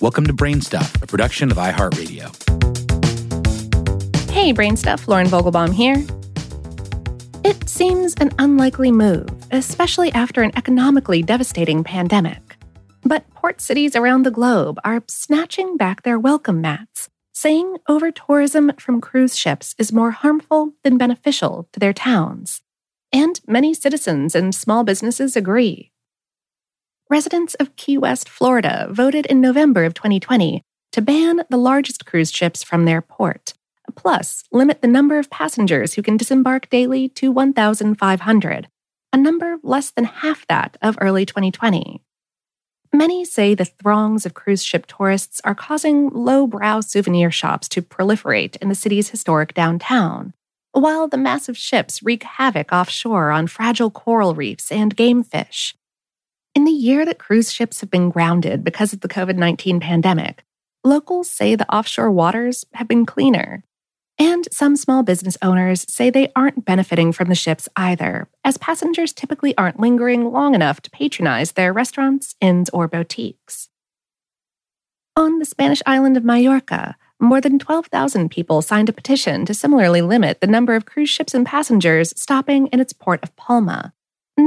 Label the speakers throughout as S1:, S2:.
S1: Welcome to Brainstuff, a production of iHeartRadio.
S2: Hey, Brainstuff, Lauren Vogelbaum here. It seems an unlikely move, especially after an economically devastating pandemic. But port cities around the globe are snatching back their welcome mats, saying over tourism from cruise ships is more harmful than beneficial to their towns. And many citizens and small businesses agree residents of Key West, Florida voted in November of 2020 to ban the largest cruise ships from their port, plus limit the number of passengers who can disembark daily to 1,500, a number less than half that of early 2020. Many say the throngs of cruise ship tourists are causing low-brow souvenir shops to proliferate in the city's historic downtown, while the massive ships wreak havoc offshore on fragile coral reefs and game fish. In the year that cruise ships have been grounded because of the COVID 19 pandemic, locals say the offshore waters have been cleaner. And some small business owners say they aren't benefiting from the ships either, as passengers typically aren't lingering long enough to patronize their restaurants, inns, or boutiques. On the Spanish island of Majorca, more than 12,000 people signed a petition to similarly limit the number of cruise ships and passengers stopping in its port of Palma,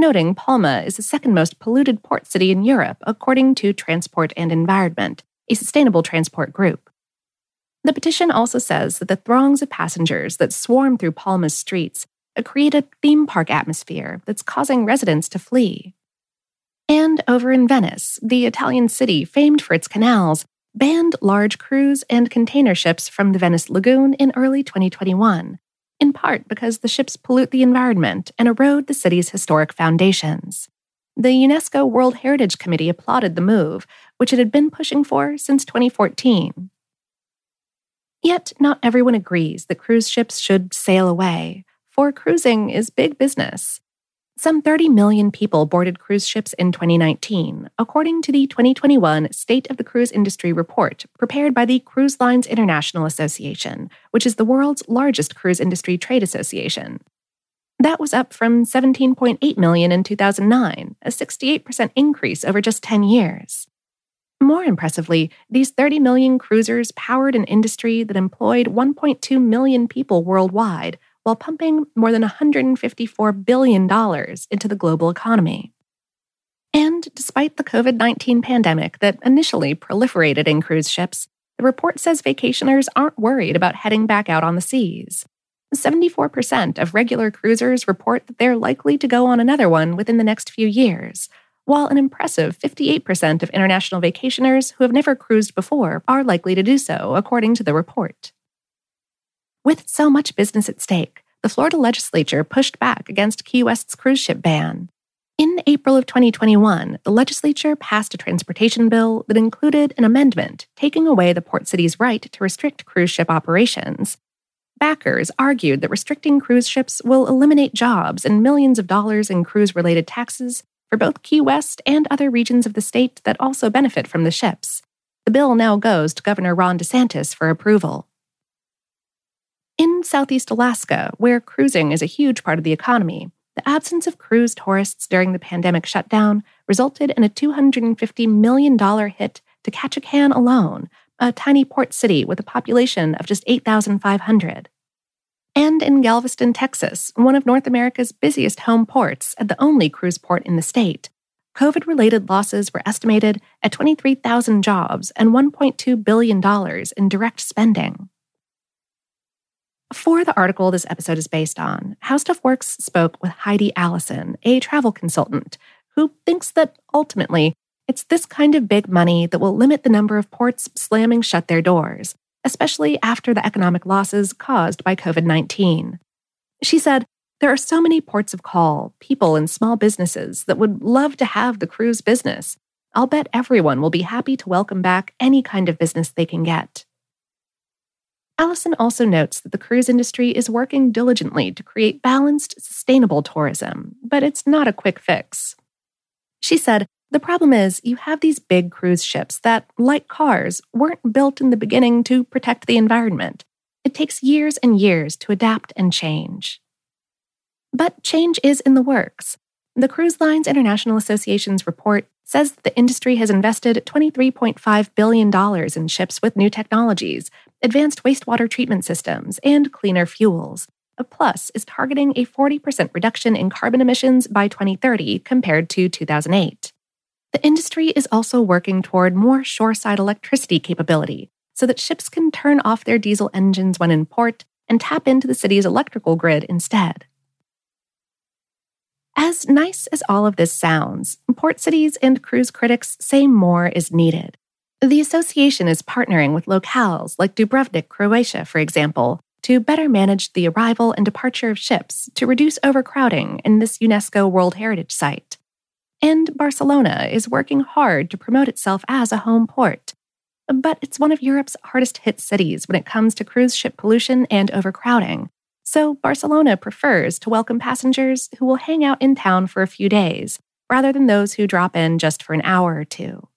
S2: noting Palma is the second most polluted port city in Europe, according to Transport and Environment, a sustainable transport group. The petition also says that the throngs of passengers that swarm through Palma's streets create a theme park atmosphere that's causing residents to flee. And over in Venice, the Italian city famed for its canals banned large cruise and container ships from the Venice Lagoon in early 2021, in part because the ships pollute the environment and erode the city's historic foundations. The UNESCO World Heritage Committee applauded the move, which it had been pushing for since 2014. Yet, not everyone agrees that cruise ships should sail away, for cruising is big business. Some 30 million people boarded cruise ships in 2019, according to the 2021 State of the Cruise Industry report prepared by the Cruise Lines International Association, which is the world's largest cruise industry trade association. That was up from 17.8 million in 2009, a 68% increase over just 10 years. More impressively, these 30 million cruisers powered an industry that employed 1.2 million people worldwide, while pumping more than $154 billion into the global economy. And despite the COVID 19 pandemic that initially proliferated in cruise ships, the report says vacationers aren't worried about heading back out on the seas. 74% of regular cruisers report that they're likely to go on another one within the next few years, while an impressive 58% of international vacationers who have never cruised before are likely to do so, according to the report. With so much business at stake, the Florida legislature pushed back against Key West's cruise ship ban. In April of 2021, the legislature passed a transportation bill that included an amendment taking away the port city's right to restrict cruise ship operations. Backers argued that restricting cruise ships will eliminate jobs and millions of dollars in cruise related taxes for both Key West and other regions of the state that also benefit from the ships. The bill now goes to Governor Ron DeSantis for approval. In Southeast Alaska, where cruising is a huge part of the economy, the absence of cruise tourists during the pandemic shutdown resulted in a $250 million hit to Ketchikan alone, a tiny port city with a population of just 8,500. And in Galveston, Texas, one of North America's busiest home ports and the only cruise port in the state, COVID related losses were estimated at 23,000 jobs and $1.2 billion in direct spending. For the article this episode is based on, How Stuff Works spoke with Heidi Allison, a travel consultant, who thinks that ultimately it's this kind of big money that will limit the number of ports slamming shut their doors, especially after the economic losses caused by COVID 19. She said, There are so many ports of call, people and small businesses that would love to have the cruise business. I'll bet everyone will be happy to welcome back any kind of business they can get. Allison also notes that the cruise industry is working diligently to create balanced, sustainable tourism, but it's not a quick fix. She said, The problem is you have these big cruise ships that, like cars, weren't built in the beginning to protect the environment. It takes years and years to adapt and change. But change is in the works. The Cruise Lines International Association's report says the industry has invested $23.5 billion in ships with new technologies, advanced wastewater treatment systems, and cleaner fuels. A Plus, is targeting a 40% reduction in carbon emissions by 2030 compared to 2008. The industry is also working toward more shoreside electricity capability so that ships can turn off their diesel engines when in port and tap into the city's electrical grid instead. As nice as all of this sounds, port cities and cruise critics say more is needed. The association is partnering with locales like Dubrovnik, Croatia, for example, to better manage the arrival and departure of ships to reduce overcrowding in this UNESCO World Heritage Site. And Barcelona is working hard to promote itself as a home port. But it's one of Europe's hardest hit cities when it comes to cruise ship pollution and overcrowding. So Barcelona prefers to welcome passengers who will hang out in town for a few days, rather than those who drop in just for an hour or two.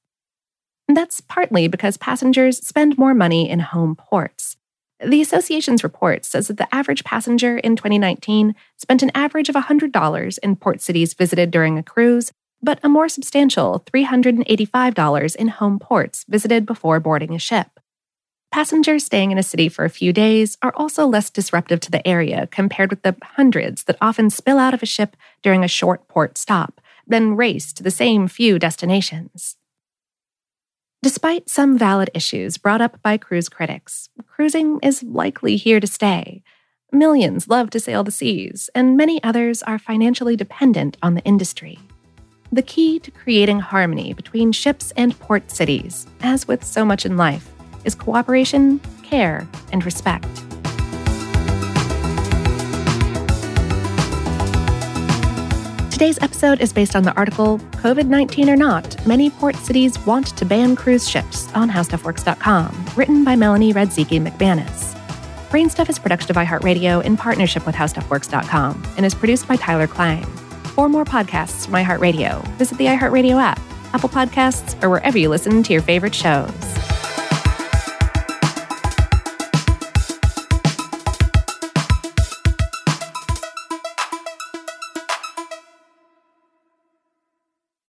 S2: That's partly because passengers spend more money in home ports. The association's report says that the average passenger in 2019 spent an average of $100 in port cities visited during a cruise, but a more substantial $385 in home ports visited before boarding a ship. Passengers staying in a city for a few days are also less disruptive to the area compared with the hundreds that often spill out of a ship during a short port stop, then race to the same few destinations. Despite some valid issues brought up by cruise critics, cruising is likely here to stay. Millions love to sail the seas, and many others are financially dependent on the industry. The key to creating harmony between ships and port cities, as with so much in life, is cooperation, care, and respect. Today's episode is based on the article COVID 19 or Not, Many Port Cities Want to Ban Cruise Ships on HowStuffWorks.com, written by Melanie Radzicki McManus. Brainstuff is production of iHeartRadio in partnership with HowStuffWorks.com and is produced by Tyler Klein. For more podcasts from iHeartRadio, visit the iHeartRadio app, Apple Podcasts, or wherever you listen to your favorite shows.